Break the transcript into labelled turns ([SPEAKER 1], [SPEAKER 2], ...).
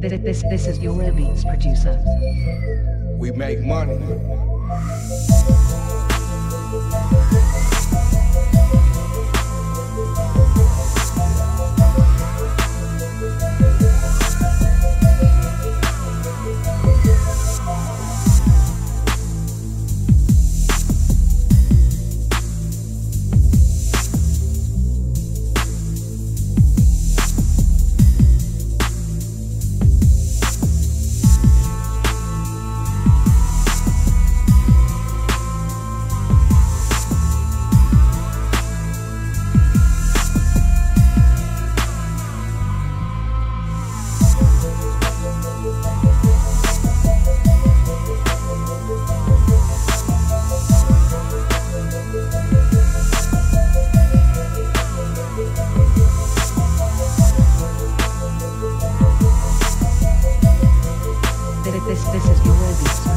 [SPEAKER 1] This, this, this is your beats producer.
[SPEAKER 2] We make money. this, this is Nairobi.